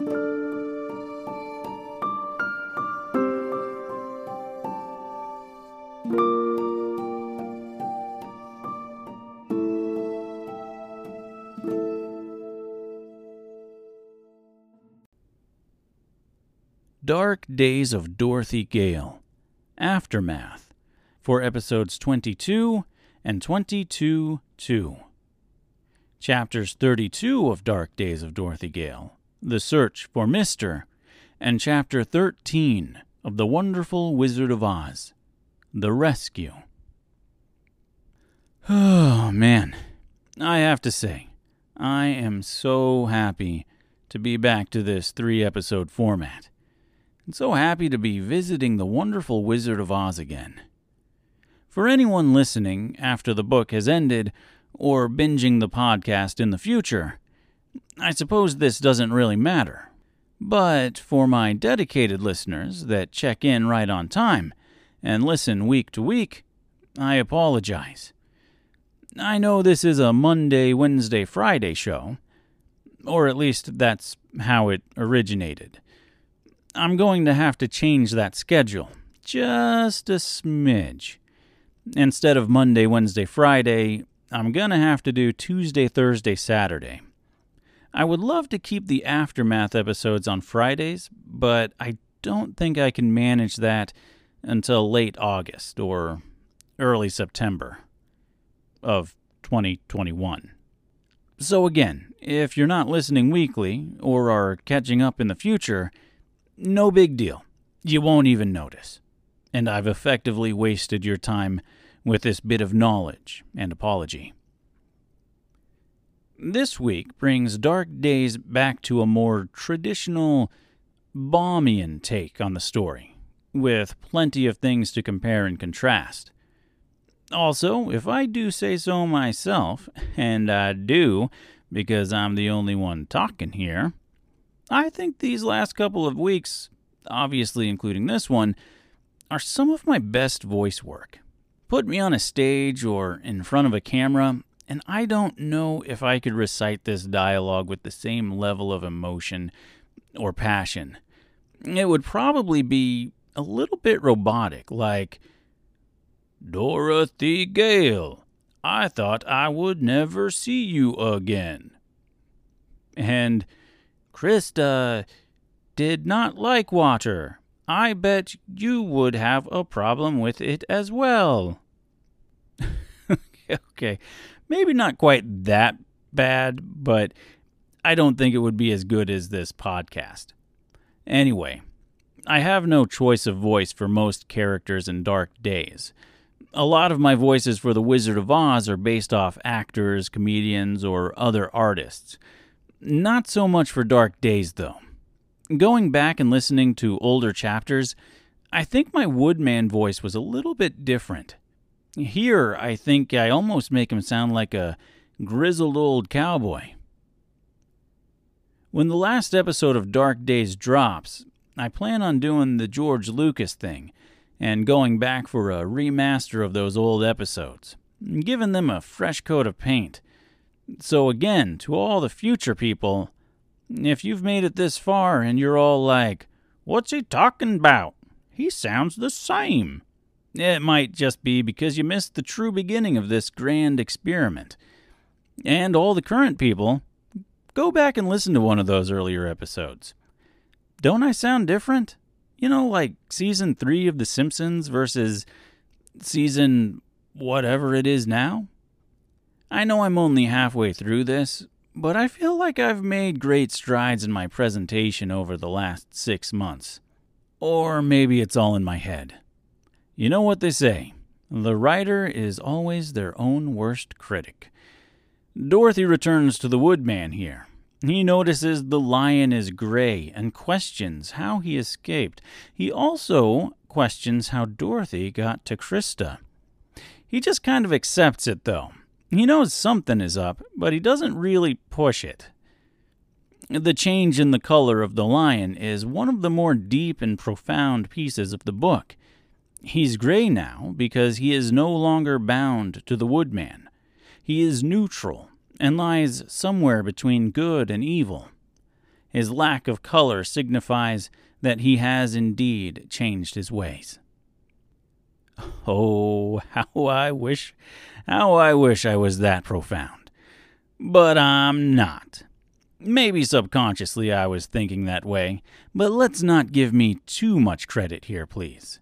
Dark Days of Dorothy Gale Aftermath for episodes 22 and 22 2. Chapters 32 of Dark Days of Dorothy Gale The Search for Mr. and Chapter 13 of The Wonderful Wizard of Oz The Rescue. Oh, man. I have to say, I am so happy to be back to this three episode format and so happy to be visiting the wonderful Wizard of Oz again. For anyone listening after the book has ended, or binging the podcast in the future, I suppose this doesn't really matter. But for my dedicated listeners that check in right on time and listen week to week, I apologize. I know this is a Monday, Wednesday, Friday show, or at least that's how it originated. I'm going to have to change that schedule just a smidge. Instead of Monday, Wednesday, Friday, I'm going to have to do Tuesday, Thursday, Saturday. I would love to keep the Aftermath episodes on Fridays, but I don't think I can manage that until late August or early September of 2021. So, again, if you're not listening weekly or are catching up in the future, no big deal. You won't even notice. And I've effectively wasted your time with this bit of knowledge and apology. This week brings Dark Days back to a more traditional Baumian take on the story, with plenty of things to compare and contrast. Also, if I do say so myself, and I do because I'm the only one talking here, I think these last couple of weeks, obviously including this one, are some of my best voice work. Put me on a stage or in front of a camera, and I don't know if I could recite this dialogue with the same level of emotion or passion. It would probably be a little bit robotic, like, Dorothy Gale, I thought I would never see you again. And Krista did not like water. I bet you would have a problem with it as well. okay, maybe not quite that bad, but I don't think it would be as good as this podcast. Anyway, I have no choice of voice for most characters in Dark Days. A lot of my voices for The Wizard of Oz are based off actors, comedians, or other artists. Not so much for Dark Days, though. Going back and listening to older chapters, I think my Woodman voice was a little bit different. Here, I think I almost make him sound like a grizzled old cowboy. When the last episode of Dark Days drops, I plan on doing the George Lucas thing and going back for a remaster of those old episodes, giving them a fresh coat of paint so, again, to all the future people, if you've made it this far and you're all like, What's he talking about? He sounds the same. It might just be because you missed the true beginning of this grand experiment. And all the current people, go back and listen to one of those earlier episodes. Don't I sound different? You know, like season three of The Simpsons versus season whatever it is now? I know I'm only halfway through this, but I feel like I've made great strides in my presentation over the last six months. Or maybe it's all in my head. You know what they say the writer is always their own worst critic. Dorothy returns to the woodman here. He notices the lion is gray and questions how he escaped. He also questions how Dorothy got to Krista. He just kind of accepts it, though, he knows something is up, but he doesn't really push it. The change in the color of the lion is one of the more deep and profound pieces of the book. He's gray now because he is no longer bound to the woodman. He is neutral and lies somewhere between good and evil. His lack of color signifies that he has indeed changed his ways. Oh, how I wish, how I wish I was that profound. But I'm not. Maybe subconsciously I was thinking that way, but let's not give me too much credit here, please.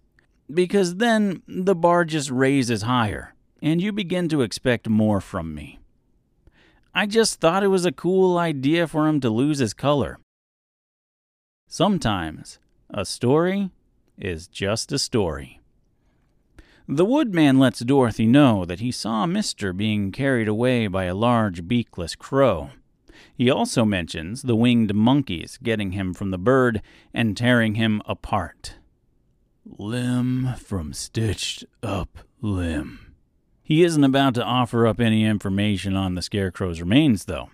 Because then the bar just raises higher, and you begin to expect more from me. I just thought it was a cool idea for him to lose his color. Sometimes a story is just a story. The woodman lets Dorothy know that he saw Mister being carried away by a large beakless crow. He also mentions the winged monkeys getting him from the bird and tearing him apart. Limb from stitched up limb. He isn't about to offer up any information on the Scarecrow's remains, though.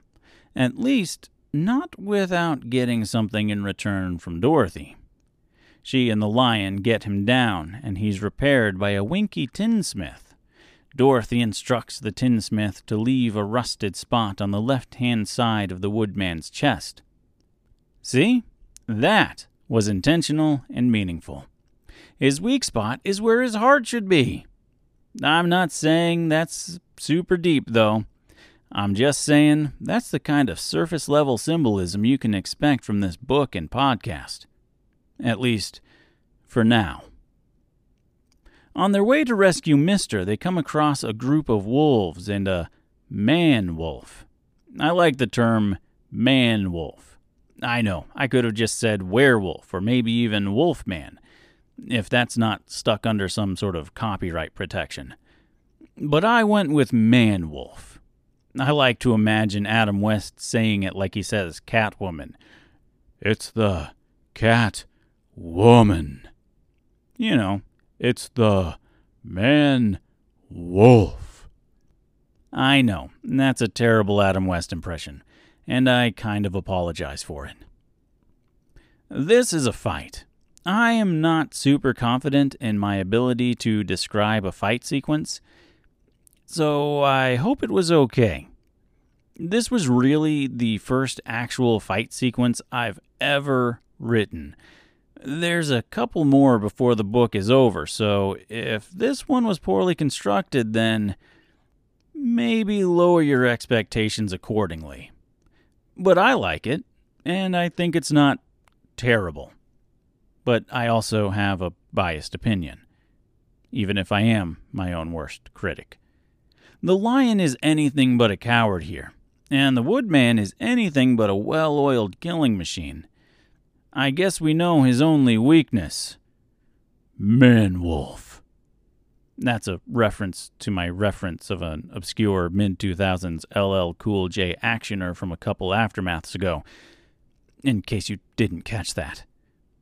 At least, not without getting something in return from Dorothy. She and the lion get him down, and he's repaired by a Winkie tinsmith. Dorothy instructs the tinsmith to leave a rusted spot on the left hand side of the woodman's chest. See? That was intentional and meaningful. His weak spot is where his heart should be. I'm not saying that's super deep, though. I'm just saying that's the kind of surface level symbolism you can expect from this book and podcast. At least, for now. On their way to rescue Mister, they come across a group of wolves and a man wolf. I like the term man wolf. I know, I could have just said werewolf or maybe even wolfman, if that's not stuck under some sort of copyright protection. But I went with man wolf. I like to imagine Adam West saying it like he says Catwoman. It's the cat woman. You know, it's the man wolf. I know, that's a terrible Adam West impression, and I kind of apologize for it. This is a fight. I am not super confident in my ability to describe a fight sequence, so I hope it was okay. This was really the first actual fight sequence I've ever written, there's a couple more before the book is over, so if this one was poorly constructed, then maybe lower your expectations accordingly. But I like it, and I think it's not terrible. But I also have a biased opinion, even if I am my own worst critic. The lion is anything but a coward here, and the woodman is anything but a well oiled killing machine. I guess we know his only weakness. Man Wolf. That's a reference to my reference of an obscure mid 2000s LL Cool J actioner from a couple aftermaths ago, in case you didn't catch that.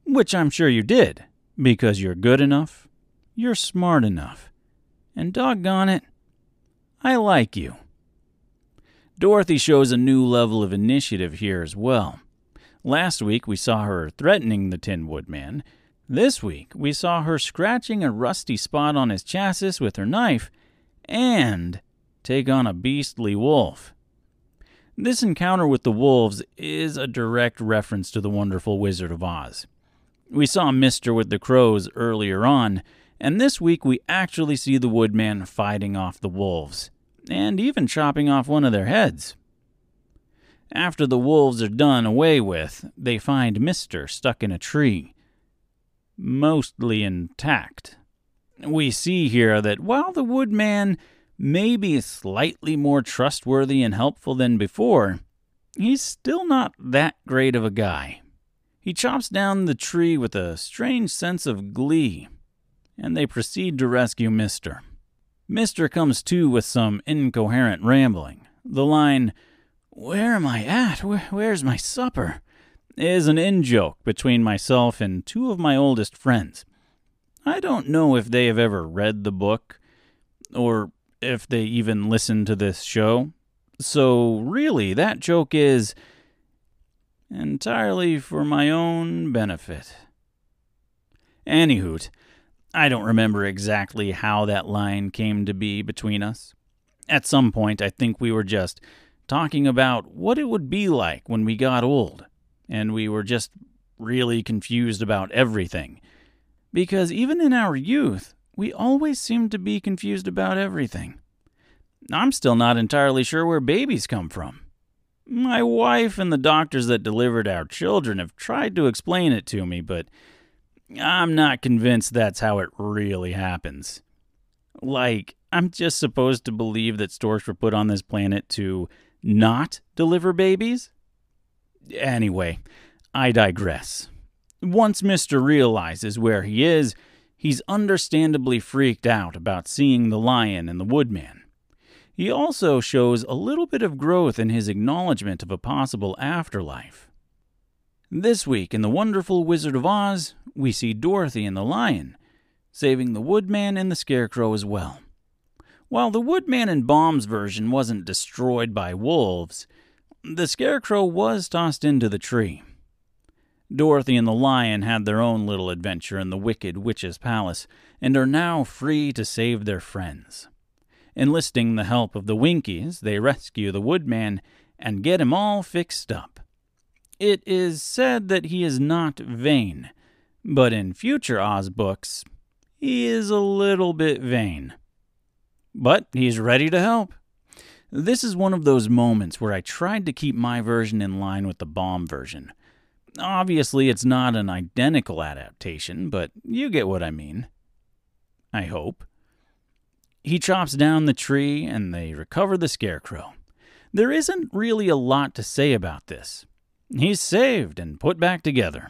Which I'm sure you did, because you're good enough, you're smart enough, and doggone it, I like you. Dorothy shows a new level of initiative here as well. Last week we saw her threatening the Tin Woodman. This week we saw her scratching a rusty spot on his chassis with her knife and take on a beastly wolf. This encounter with the wolves is a direct reference to the wonderful Wizard of Oz. We saw Mister with the crows earlier on, and this week we actually see the woodman fighting off the wolves, and even chopping off one of their heads. After the wolves are done away with, they find Mister stuck in a tree, mostly intact. We see here that while the woodman may be slightly more trustworthy and helpful than before, he's still not that great of a guy. He chops down the tree with a strange sense of glee, and they proceed to rescue Mister. Mister comes to with some incoherent rambling. The line, where am I at? Where, where's my supper? is an in joke between myself and two of my oldest friends. I don't know if they have ever read the book or if they even listen to this show. So, really, that joke is entirely for my own benefit. Anyhoot, I don't remember exactly how that line came to be between us. At some point, I think we were just talking about what it would be like when we got old and we were just really confused about everything. Because even in our youth, we always seemed to be confused about everything. I'm still not entirely sure where babies come from. My wife and the doctors that delivered our children have tried to explain it to me, but I'm not convinced that's how it really happens. Like, I'm just supposed to believe that storks were put on this planet to not deliver babies? Anyway, I digress. Once Mr. realizes where he is, he's understandably freaked out about seeing the lion and the woodman. He also shows a little bit of growth in his acknowledgement of a possible afterlife. This week in The Wonderful Wizard of Oz, we see Dorothy and the lion, saving the woodman and the scarecrow as well. While the woodman in Baum's version wasn't destroyed by wolves, the scarecrow was tossed into the tree. Dorothy and the lion had their own little adventure in the Wicked Witch's palace and are now free to save their friends. Enlisting the help of the Winkies, they rescue the woodman and get him all fixed up. It is said that he is not vain, but in future Oz books, he is a little bit vain. But he's ready to help. This is one of those moments where I tried to keep my version in line with the Baum version. Obviously, it's not an identical adaptation, but you get what I mean. I hope. He chops down the tree and they recover the scarecrow. There isn't really a lot to say about this. He's saved and put back together.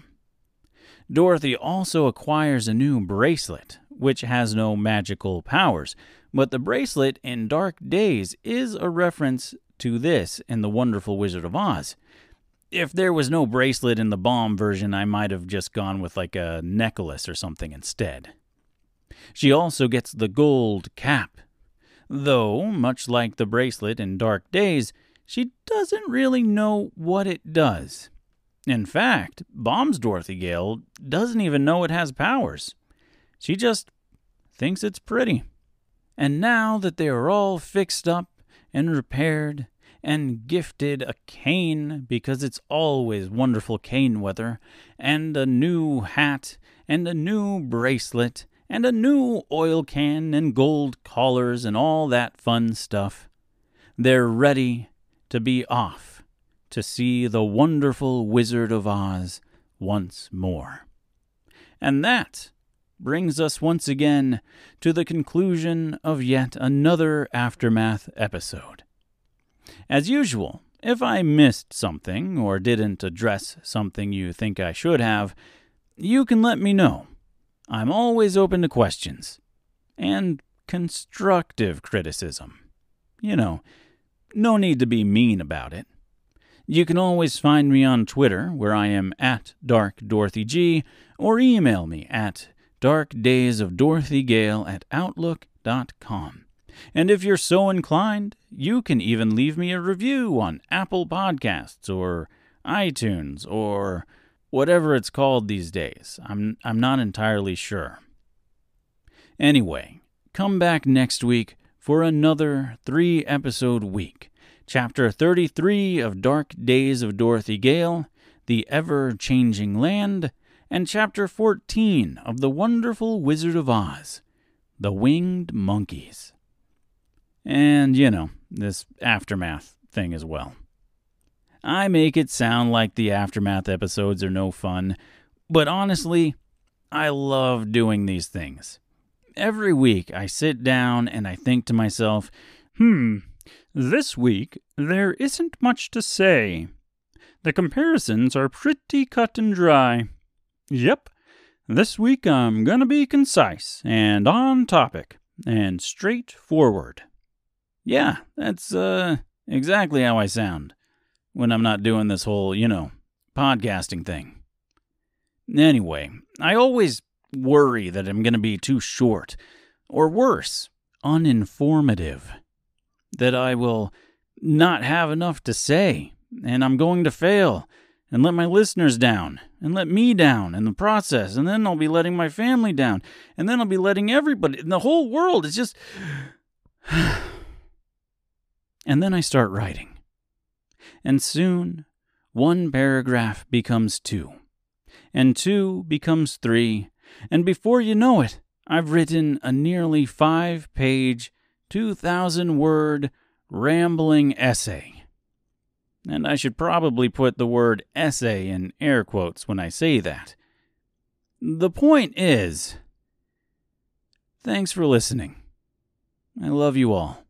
Dorothy also acquires a new bracelet, which has no magical powers, but the bracelet in Dark Days is a reference to this in The Wonderful Wizard of Oz. If there was no bracelet in the Baum version, I might have just gone with like a necklace or something instead. She also gets the gold cap. Though, much like the bracelet in Dark Days, she doesn't really know what it does. In fact, Baum's Dorothy Gale doesn't even know it has powers. She just thinks it's pretty. And now that they are all fixed up and repaired and gifted a cane because it's always wonderful cane weather, and a new hat, and a new bracelet, and a new oil can, and gold collars, and all that fun stuff. They're ready to be off to see the wonderful Wizard of Oz once more. And that brings us once again to the conclusion of yet another Aftermath episode. As usual, if I missed something or didn't address something you think I should have, you can let me know. I'm always open to questions and constructive criticism. You know, no need to be mean about it. You can always find me on Twitter, where I am at DarkDorothyG, or email me at darkdaysofdorothygale at outlook.com. And if you're so inclined, you can even leave me a review on Apple Podcasts or iTunes or whatever it's called these days. I'm, I'm not entirely sure. Anyway, come back next week for another three episode week. Chapter 33 of Dark Days of Dorothy Gale, The Ever Changing Land, and Chapter 14 of The Wonderful Wizard of Oz, The Winged Monkeys and, you know, this aftermath thing as well. I make it sound like the aftermath episodes are no fun, but honestly, I love doing these things. Every week I sit down and I think to myself, hmm, this week there isn't much to say. The comparisons are pretty cut and dry. Yep, this week I'm gonna be concise and on topic and straightforward. Yeah, that's uh, exactly how I sound when I'm not doing this whole, you know, podcasting thing. Anyway, I always worry that I'm going to be too short, or worse, uninformative. That I will not have enough to say, and I'm going to fail, and let my listeners down, and let me down in the process, and then I'll be letting my family down, and then I'll be letting everybody, in the whole world, it's just. And then I start writing. And soon, one paragraph becomes two, and two becomes three, and before you know it, I've written a nearly five page, 2,000 word, rambling essay. And I should probably put the word essay in air quotes when I say that. The point is, thanks for listening. I love you all.